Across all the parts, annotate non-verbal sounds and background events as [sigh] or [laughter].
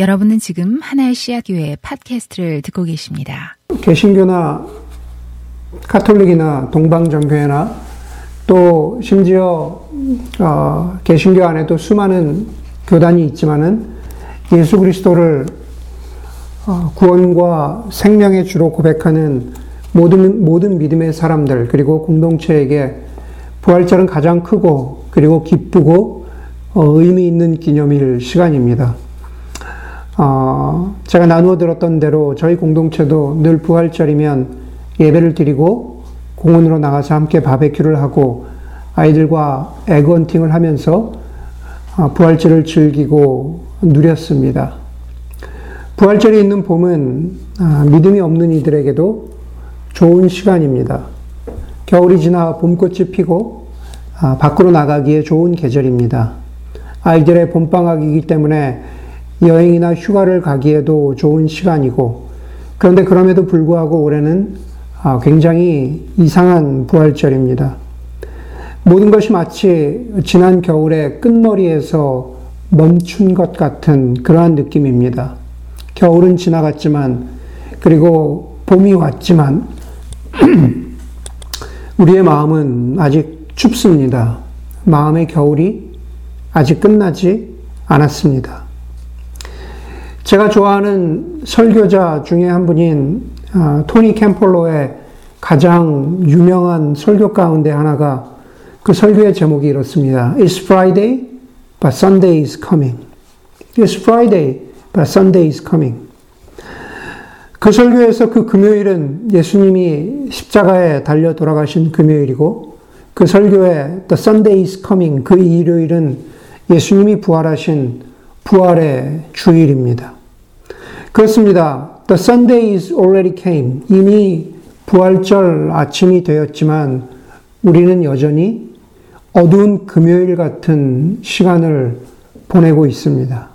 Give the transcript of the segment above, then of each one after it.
여러분은 지금 하나의 씨앗교회 팟캐스트를 듣고 계십니다. 개신교나 카톨릭이나 동방정교회나 또 심지어 어, 개신교 안에도 수많은 교단이 있지만은 예수 그리스도를 어, 구원과 생명의 주로 고백하는 모든 모든 믿음의 사람들 그리고 공동체에게 부활절은 가장 크고 그리고 기쁘고 어, 의미 있는 기념일 시간입니다. 어, 제가 나누어 들었던 대로 저희 공동체도 늘 부활절이면 예배를 드리고 공원으로 나가서 함께 바베큐를 하고 아이들과 에그헌팅을 하면서 어, 부활절을 즐기고 누렸습니다. 부활절이 있는 봄은 아, 믿음이 없는 이들에게도 좋은 시간입니다. 겨울이 지나 봄꽃이 피고 아, 밖으로 나가기에 좋은 계절입니다. 아이들의 봄방학이기 때문에 여행이나 휴가를 가기에도 좋은 시간이고, 그런데 그럼에도 불구하고 올해는 아, 굉장히 이상한 부활절입니다. 모든 것이 마치 지난 겨울의 끝머리에서 멈춘 것 같은 그러한 느낌입니다. 겨울은 지나갔지만, 그리고 봄이 왔지만, [clears throat] 우리의 마음은 아직 춥습니다. 마음의 겨울이 아직 끝나지 않았습니다. 제가 좋아하는 설교자 중에 한 분인 아, 토니 캠폴로의 가장 유명한 설교 가운데 하나가 그 설교의 제목이 이렇습니다. It's Friday, but Sunday is coming. It's Friday, but Sunday is coming. 그 설교에서 그 금요일은 예수님이 십자가에 달려 돌아가신 금요일이고 그 설교에 The Sunday is coming 그 일요일은 예수님이 부활하신 부활의 주일입니다. 그렇습니다. The Sunday is already came. 이미 부활절 아침이 되었지만 우리는 여전히 어두운 금요일 같은 시간을 보내고 있습니다.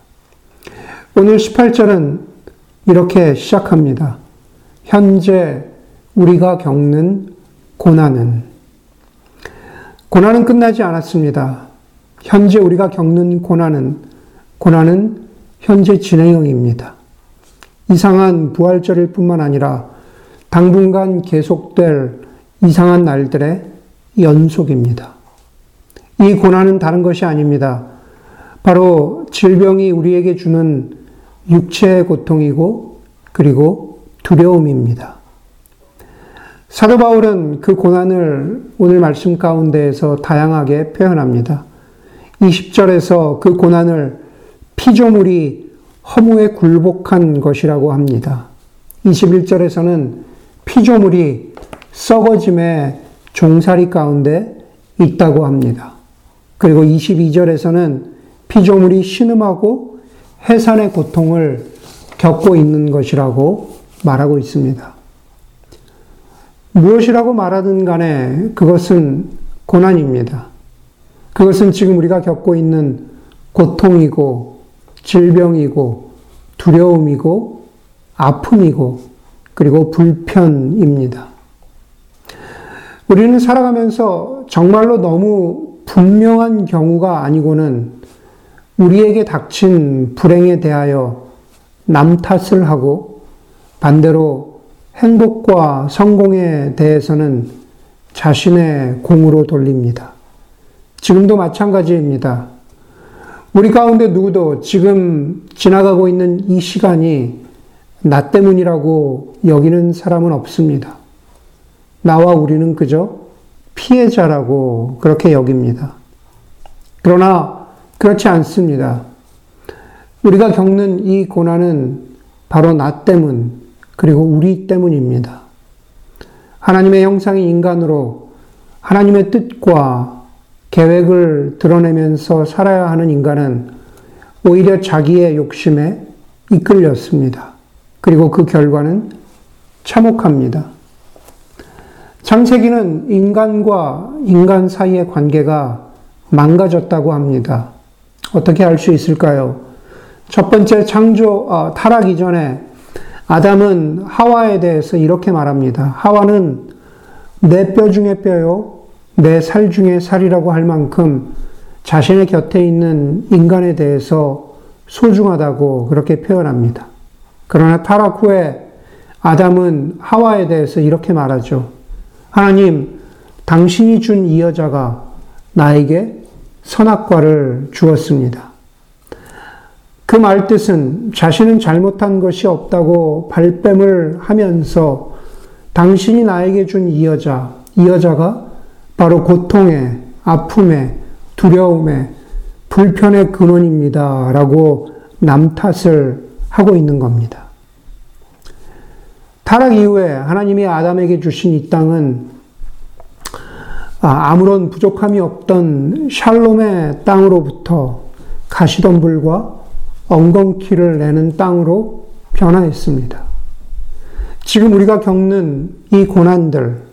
오늘 18절은 이렇게 시작합니다. 현재 우리가 겪는 고난은 고난은 끝나지 않았습니다. 현재 우리가 겪는 고난은 고난은 현재 진행형입니다. 이상한 부활절일 뿐만 아니라 당분간 계속될 이상한 날들의 연속입니다. 이 고난은 다른 것이 아닙니다. 바로 질병이 우리에게 주는 육체의 고통이고 그리고 두려움입니다. 사도 바울은 그 고난을 오늘 말씀 가운데에서 다양하게 표현합니다. 20절에서 그 고난을 피조물이 허무에 굴복한 것이라고 합니다. 21절에서는 피조물이 썩어짐의 종살이 가운데 있다고 합니다. 그리고 22절에서는 피조물이 신음하고 해산의 고통을 겪고 있는 것이라고 말하고 있습니다. 무엇이라고 말하든 간에 그것은 고난입니다. 그것은 지금 우리가 겪고 있는 고통이고 질병이고 두려움이고 아픔이고 그리고 불편입니다. 우리는 살아가면서 정말로 너무 분명한 경우가 아니고는 우리에게 닥친 불행에 대하여 남 탓을 하고 반대로 행복과 성공에 대해서는 자신의 공으로 돌립니다. 지금도 마찬가지입니다. 우리 가운데 누구도 지금 지나가고 있는 이 시간이 나 때문이라고 여기는 사람은 없습니다. 나와 우리는 그저 피해자라고 그렇게 여깁니다. 그러나 그렇지 않습니다. 우리가 겪는 이 고난은 바로 나 때문, 그리고 우리 때문입니다. 하나님의 형상이 인간으로 하나님의 뜻과 계획을 드러내면서 살아야 하는 인간은 오히려 자기의 욕심에 이끌렸습니다. 그리고 그 결과는 참혹합니다. 창세기는 인간과 인간 사이의 관계가 망가졌다고 합니다. 어떻게 알 수 있을까요? 첫 번째 창조, 어, 타락 이전에 아담은 하와에 대해서 이렇게 말합니다. 하와는 내 뼈 중에 뼈요, 내 살 중에 살이라고 할 만큼 자신의 곁에 있는 인간에 대해서 소중하다고 그렇게 표현합니다. 그러나 타락 후에 아담은 하와에 대해서 이렇게 말하죠. 하나님, 당신이 준 이 여자가 나에게 선악과를 주었습니다. 그 말 뜻은 자신은 잘못한 것이 없다고 발뺌을 하면서 당신이 나에게 준 이 여자, 이 여자가 바로 고통의, 아픔의, 두려움의, 불편의 근원입니다. 라고 남 탓을 하고 있는 겁니다. 타락 이후에 하나님이 아담에게 주신 이 땅은 아, 아무런 부족함이 없던 샬롬의 땅으로부터 가시덤불과 엉겅퀴를 내는 땅으로 변화했습니다. 지금 우리가 겪는 이 고난들,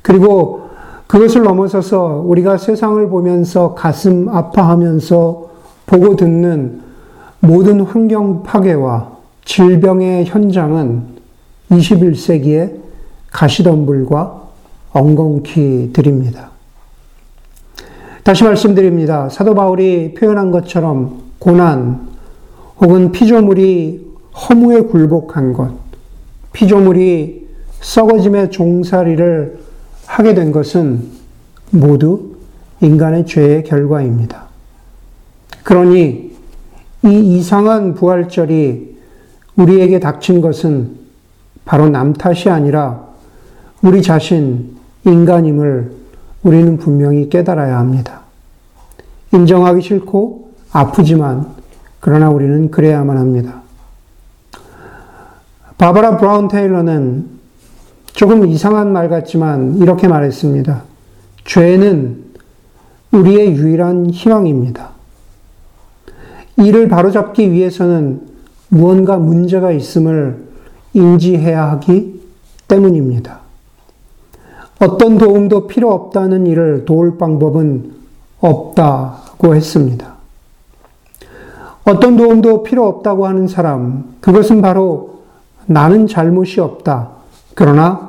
그리고 그것을 넘어서서 우리가 세상을 보면서 가슴 아파하면서 보고 듣는 모든 환경 파괴와 질병의 현장은 21세기의 가시덤불과 엉겅퀴 들입니다. 다시 말씀드립니다. 사도 바울이 표현한 것처럼 고난 혹은 피조물이 허무에 굴복한 것, 피조물이 썩어짐의 종살이를 하게 된 것은 모두 인간의 죄의 결과입니다. 그러니 이 이상한 부활절이 우리에게 닥친 것은 바로 남 탓이 아니라 우리 자신 인간임을 우리는 분명히 깨달아야 합니다. 인정하기 싫고 아프지만 그러나 우리는 그래야만 합니다. 바바라 브라운 테일러는 조금 이상한 말 같지만 이렇게 말했습니다. 죄는 우리의 유일한 희망입니다. 이를 바로잡기 위해서는 무언가 문제가 있음을 인지해야 하기 때문입니다. 어떤 도움도 필요 없다는 일을 도울 방법은 없다고 했습니다. 어떤 도움도 필요 없다고 하는 사람, 그것은 바로 나는 잘못이 없다. 그러나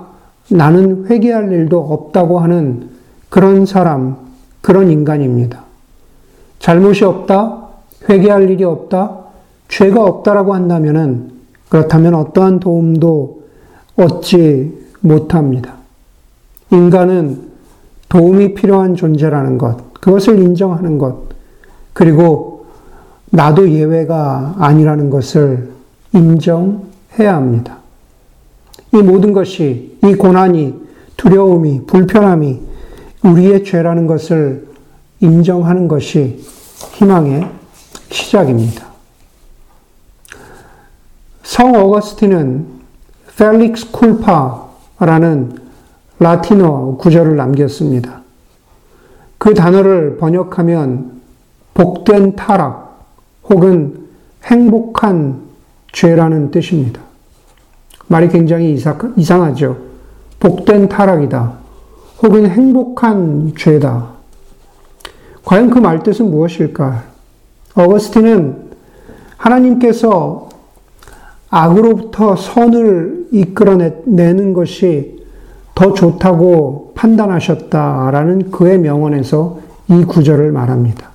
나는 회개할 일도 없다고 하는 그런 사람, 그런 인간입니다. 잘못이 없다, 회개할 일이 없다, 죄가 없다라고 한다면은 그렇다면 어떠한 도움도 얻지 못합니다. 인간은 도움이 필요한 존재라는 것, 그것을 인정하는 것, 그리고 나도 예외가 아니라는 것을 인정해야 합니다. 이 모든 것이, 이 고난이, 두려움이, 불편함이 우리의 죄라는 것을 인정하는 것이 희망의 시작입니다. 성 어거스틴은 펠릭스 쿨파라는 라틴어 구절을 남겼습니다. 그 단어를 번역하면 복된 타락 혹은 행복한 죄라는 뜻입니다. 말이 굉장히 이상하죠. 복된 타락이다. 혹은 행복한 죄다. 과연 그 말뜻은 무엇일까? 어거스틴은 하나님께서 악으로부터 선을 이끌어내는 것이 더 좋다고 판단하셨다라는 그의 명언에서 이 구절을 말합니다.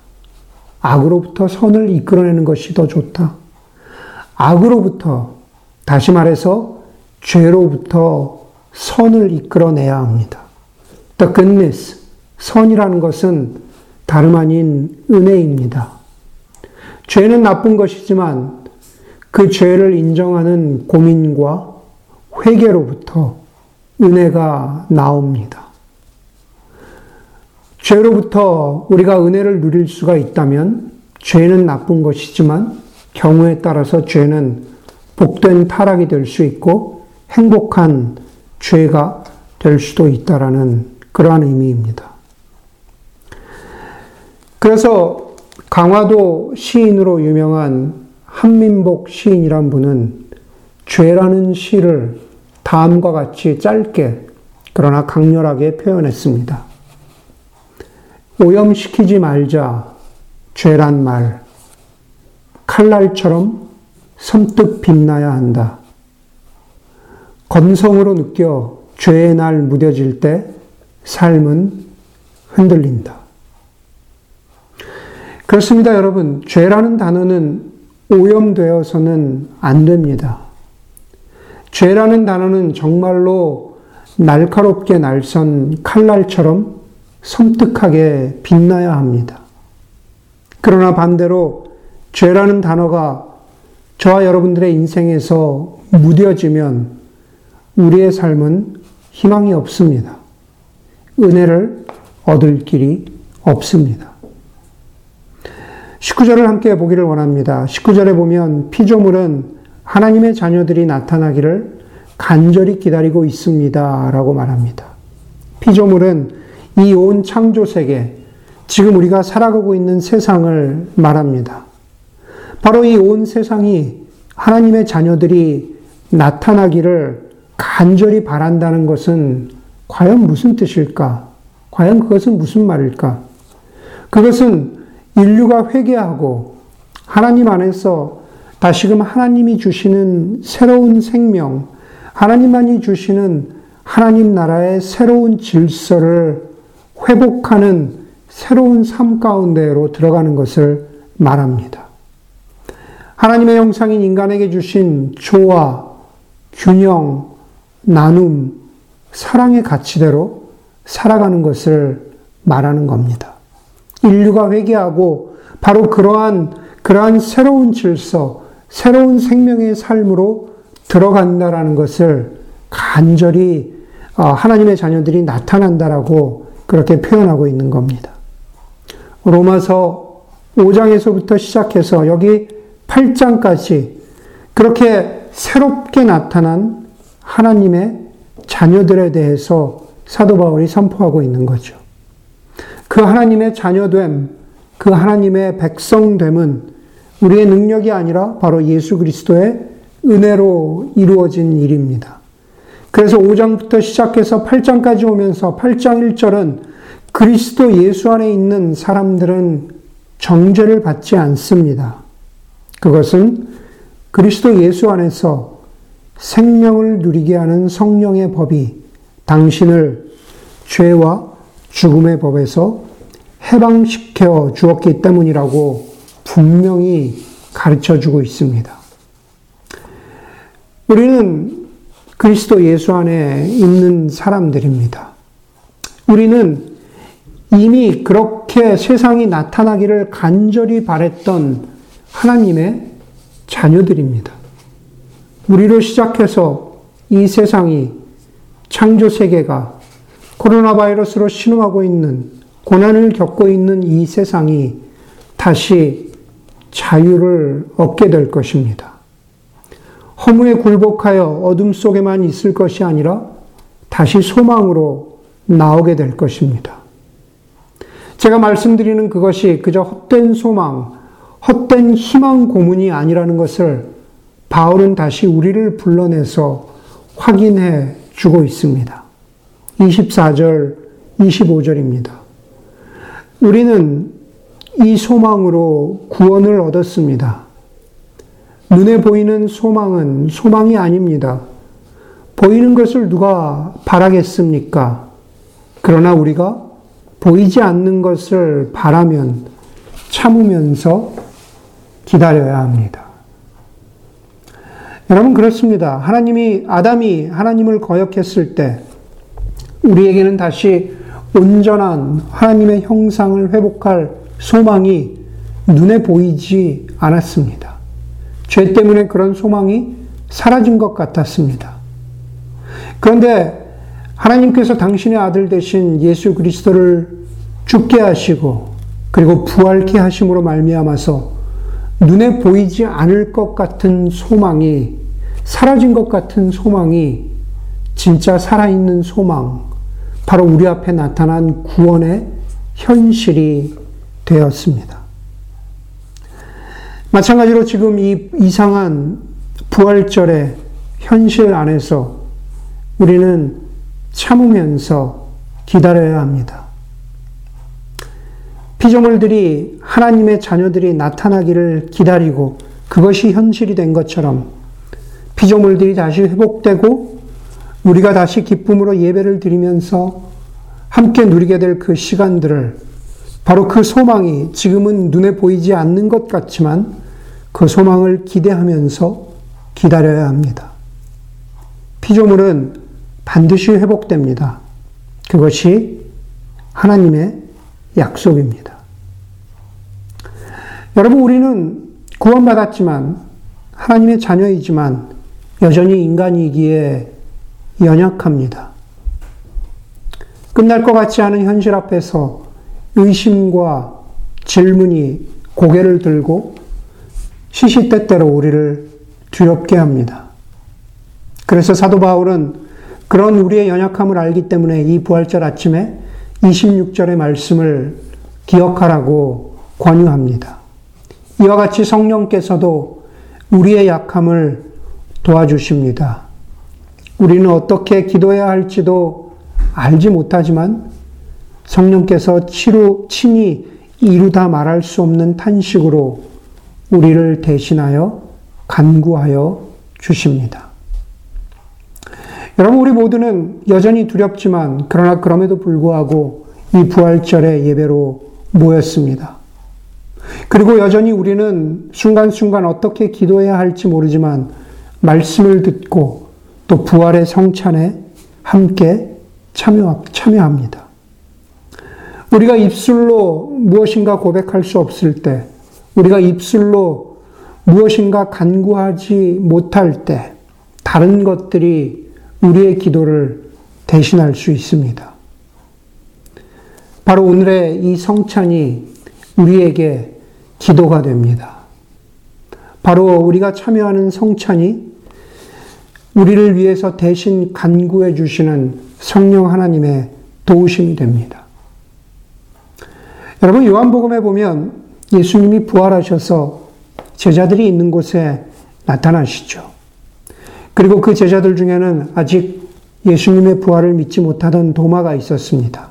악으로부터 선을 이끌어내는 것이 더 좋다. 악으로부터, 다시 말해서 죄로부터 선을 이끌어내야 합니다. The goodness, 선이라는 것은 다름 아닌 은혜입니다. 죄는 나쁜 것이지만 그 죄를 인정하는 고민과 회개로부터 은혜가 나옵니다. 죄로부터 우리가 은혜를 누릴 수가 있다면 죄는 나쁜 것이지만 경우에 따라서 죄는 복된 타락이 될 수 있고 행복한 죄가 될 수도 있다라는 그러한 의미입니다. 그래서 강화도 시인으로 유명한 한민복 시인이란 분은 죄라는 시를 다음과 같이 짧게 그러나 강렬하게 표현했습니다. 오염시키지 말자, 죄란 말. 칼날처럼 섬뜩 빛나야 한다. 건성으로 느껴 죄의 날 무뎌질 때 삶은 흔들린다. 그렇습니다, 여러분. 죄라는 단어는 오염되어서는 안 됩니다. 죄라는 단어는 정말로 날카롭게 날선 칼날처럼 섬뜩하게 빛나야 합니다. 그러나 반대로 죄라는 단어가 저와 여러분들의 인생에서 무뎌지면 우리의 삶은 희망이 없습니다. 은혜를 얻을 길이 없습니다. 19절을 함께 보기를 원합니다. 19절에 보면 피조물은 하나님의 자녀들이 나타나기를 간절히 기다리고 있습니다. 라고 말합니다. 피조물은 이 온 창조 세계, 지금 우리가 살아가고 있는 세상을 말합니다. 바로 이 온 세상이 하나님의 자녀들이 나타나기를 간절히 바란다는 것은 과연 무슨 뜻일까? 과연 그것은 무슨 말일까? 그것은 인류가 회개하고 하나님 안에서 다시금 하나님이 주시는 새로운 생명, 하나님만이 주시는 하나님 나라의 새로운 질서를 회복하는 새로운 삶 가운데로 들어가는 것을 말합니다. 하나님의 형상인 인간에게 주신 조화, 균형, 나눔, 사랑의 가치대로 살아가는 것을 말하는 겁니다. 인류가 회개하고 바로 그러한 그러한 새로운 질서, 새로운 생명의 삶으로 들어간다라는 것을 간절히 어, 하나님의 자녀들이 나타난다라고 그렇게 표현하고 있는 겁니다. 로마서 5장에서부터 시작해서 여기 8장까지 그렇게 새롭게 나타난 하나님의 자녀들에 대해서 사도 바울이 선포하고 있는 거죠. 그 하나님의 자녀됨, 그 하나님의 백성됨은 우리의 능력이 아니라 바로 예수 그리스도의 은혜로 이루어진 일입니다. 그래서 5장부터 시작해서 8장까지 오면서 8장 1절은 그리스도 예수 안에 있는 사람들은 정죄를 받지 않습니다. 그것은 그리스도 예수 안에서 생명을 누리게 하는 성령의 법이 당신을 죄와 죽음의 법에서 해방시켜 주었기 때문이라고 분명히 가르쳐 주고 있습니다. 우리는 그리스도 예수 안에 있는 사람들입니다. 우리는 이미 그렇게 세상이 나타나기를 간절히 바랬던 하나님의 자녀들입니다. 우리로 시작해서 이 세상이 창조 세계가 코로나 바이러스로 신음하고 있는 고난을 겪고 있는 이 세상이 다시 자유를 얻게 될 것입니다. 허무에 굴복하여 어둠 속에만 있을 것이 아니라 다시 소망으로 나오게 될 것입니다. 제가 말씀드리는 그것이 그저 헛된 소망, 헛된 희망 고문이 아니라는 것을 바울은 다시 우리를 불러내서 확인해 주고 있습니다. 24절, 25절입니다. 우리는 이 소망으로 구원을 얻었습니다. 눈에 보이는 소망은 소망이 아닙니다. 보이는 것을 누가 바라겠습니까? 그러나 우리가 보이지 않는 것을 바라면 참으면서 기다려야 합니다. 여러분 그렇습니다. 하나님이 아담이 하나님을 거역했을 때 우리에게는 다시 온전한 하나님의 형상을 회복할 소망이 눈에 보이지 않았습니다. 죄 때문에 그런 소망이 사라진 것 같았습니다. 그런데 하나님께서 당신의 아들 대신 예수 그리스도를 죽게 하시고 그리고 부활케 하심으로 말미암아서 눈에 보이지 않을 것 같은 소망이 사라진 것 같은 소망이 진짜 살아있는 소망, 바로 우리 앞에 나타난 구원의 현실이 되었습니다. 마찬가지로 지금 이 이상한 부활절의 현실 안에서 우리는 참으면서 기다려야 합니다. 피조물들이 하나님의 자녀들이 나타나기를 기다리고 그것이 현실이 된 것처럼 피조물들이 다시 회복되고 우리가 다시 기쁨으로 예배를 드리면서 함께 누리게 될 그 시간들을 바로 그 소망이 지금은 눈에 보이지 않는 것 같지만 그 소망을 기대하면서 기다려야 합니다. 피조물은 반드시 회복됩니다. 그것이 하나님의 약속입니다. 여러분, 우리는 구원받았지만, 하나님의 자녀이지만, 여전히 인간이기에 연약합니다. 끝날 것 같지 않은 현실 앞에서 의심과 질문이 고개를 들고 시시때때로 우리를 두렵게 합니다. 그래서 사도 바울은 그런 우리의 연약함을 알기 때문에 이 부활절 아침에 26절의 말씀을 기억하라고 권유합니다. 이와 같이 성령께서도 우리의 약함을 도와주십니다. 우리는 어떻게 기도해야 할지도 알지 못하지만 성령께서 치루, 친히 이루다 말할 수 없는 탄식으로 우리를 대신하여 간구하여 주십니다. 여러분, 우리 모두는 여전히 두렵지만, 그러나 그럼에도 불구하고 이 부활절의 예배로 모였습니다. 그리고 여전히 우리는 순간순간 어떻게 기도해야 할지 모르지만, 말씀을 듣고 또 부활의 성찬에 함께 참여, 참여합니다. 우리가 입술로 무엇인가 고백할 수 없을 때, 우리가 입술로 무엇인가 간구하지 못할 때, 다른 것들이 우리의 기도를 대신할 수 있습니다. 바로 오늘의 이 성찬이 우리에게 기도가 됩니다. 바로 우리가 참여하는 성찬이 우리를 위해서 대신 간구해 주시는 성령 하나님의 도우심이 됩니다. 여러분, 요한복음에 보면 예수님이 부활하셔서 제자들이 있는 곳에 나타나시죠. 그리고 그 제자들 중에는 아직 예수님의 부활을 믿지 못하던 도마가 있었습니다.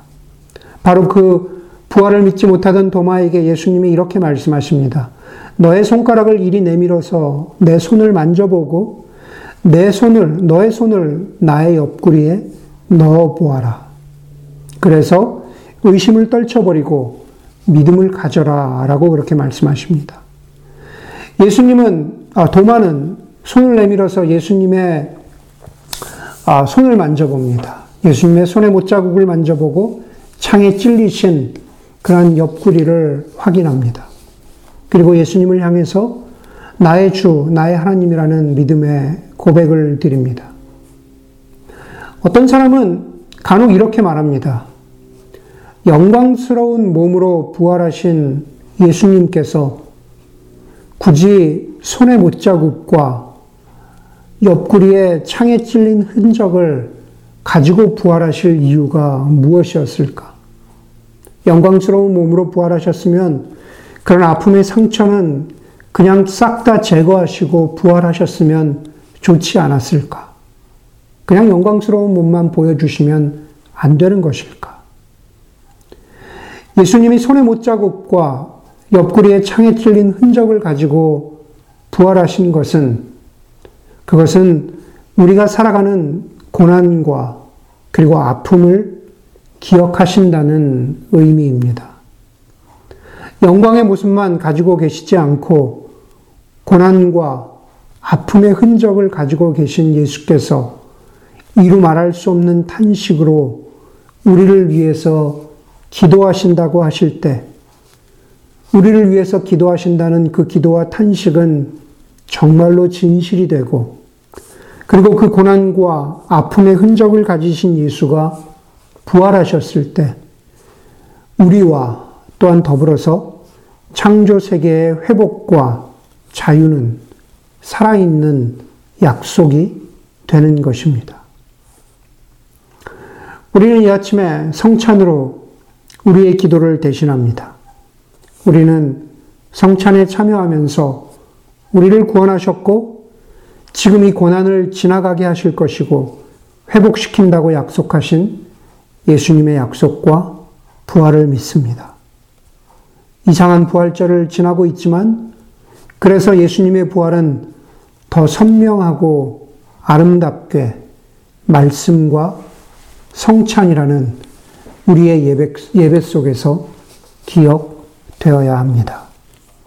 바로 그 부활을 믿지 못하던 도마에게 예수님이 이렇게 말씀하십니다. 너의 손가락을 이리 내밀어서 내 손을 만져보고 내 손을, 너의 손을 나의 옆구리에 넣어 보아라. 그래서 의심을 떨쳐버리고 믿음을 가져라. 라고 그렇게 말씀하십니다. 예수님은, 아, 도마는 손을 내밀어서 예수님의 아, 손을 만져봅니다. 예수님의 손의 못자국을 만져보고 창에 찔리신 그러한 옆구리를 확인합니다. 그리고 예수님을 향해서 나의 주, 나의 하나님이라는 믿음의 고백을 드립니다. 어떤 사람은 간혹 이렇게 말합니다. 영광스러운 몸으로 부활하신 예수님께서 굳이 손의 못자국과 옆구리에 창에 찔린 흔적을 가지고 부활하실 이유가 무엇이었을까? 영광스러운 몸으로 부활하셨으면 그런 아픔의 상처는 그냥 싹 다 제거하시고 부활하셨으면 좋지 않았을까? 그냥 영광스러운 몸만 보여주시면 안 되는 것일까? 예수님이 손의 못자국과 옆구리에 창에 찔린 흔적을 가지고 부활하신 것은 그것은 우리가 살아가는 고난과 그리고 아픔을 기억하신다는 의미입니다. 영광의 모습만 가지고 계시지 않고 고난과 아픔의 흔적을 가지고 계신 예수께서 이루 말할 수 없는 탄식으로 우리를 위해서 기도하신다고 하실 때, 우리를 위해서 기도하신다는 그 기도와 탄식은 정말로 진실이 되고, 그리고 그 고난과 아픔의 흔적을 가지신 예수가 부활하셨을 때, 우리와 또한 더불어서 창조 세계의 회복과 자유는 살아있는 약속이 되는 것입니다. 우리는 이 아침에 성찬으로 우리의 기도를 대신합니다. 우리는 성찬에 참여하면서 우리를 구원하셨고 지금 이 고난을 지나가게 하실 것이고 회복시킨다고 약속하신 예수님의 약속과 부활을 믿습니다. 이상한 부활절을 지나고 있지만 그래서 예수님의 부활은 더 선명하고 아름답게 말씀과 성찬이라는 우리의 예배, 예배 속에서 기억되어야 합니다.